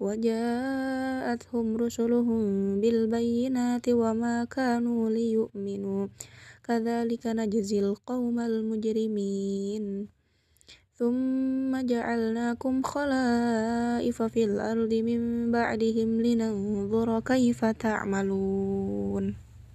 وجاءتهم رسلهم بالبينات وما كانوا ليؤمنوا. كذلك نجزي القوم المجرمين. ثم جعلناكم خلائف في الأرض من بعدهم لننظر كيف تعملون.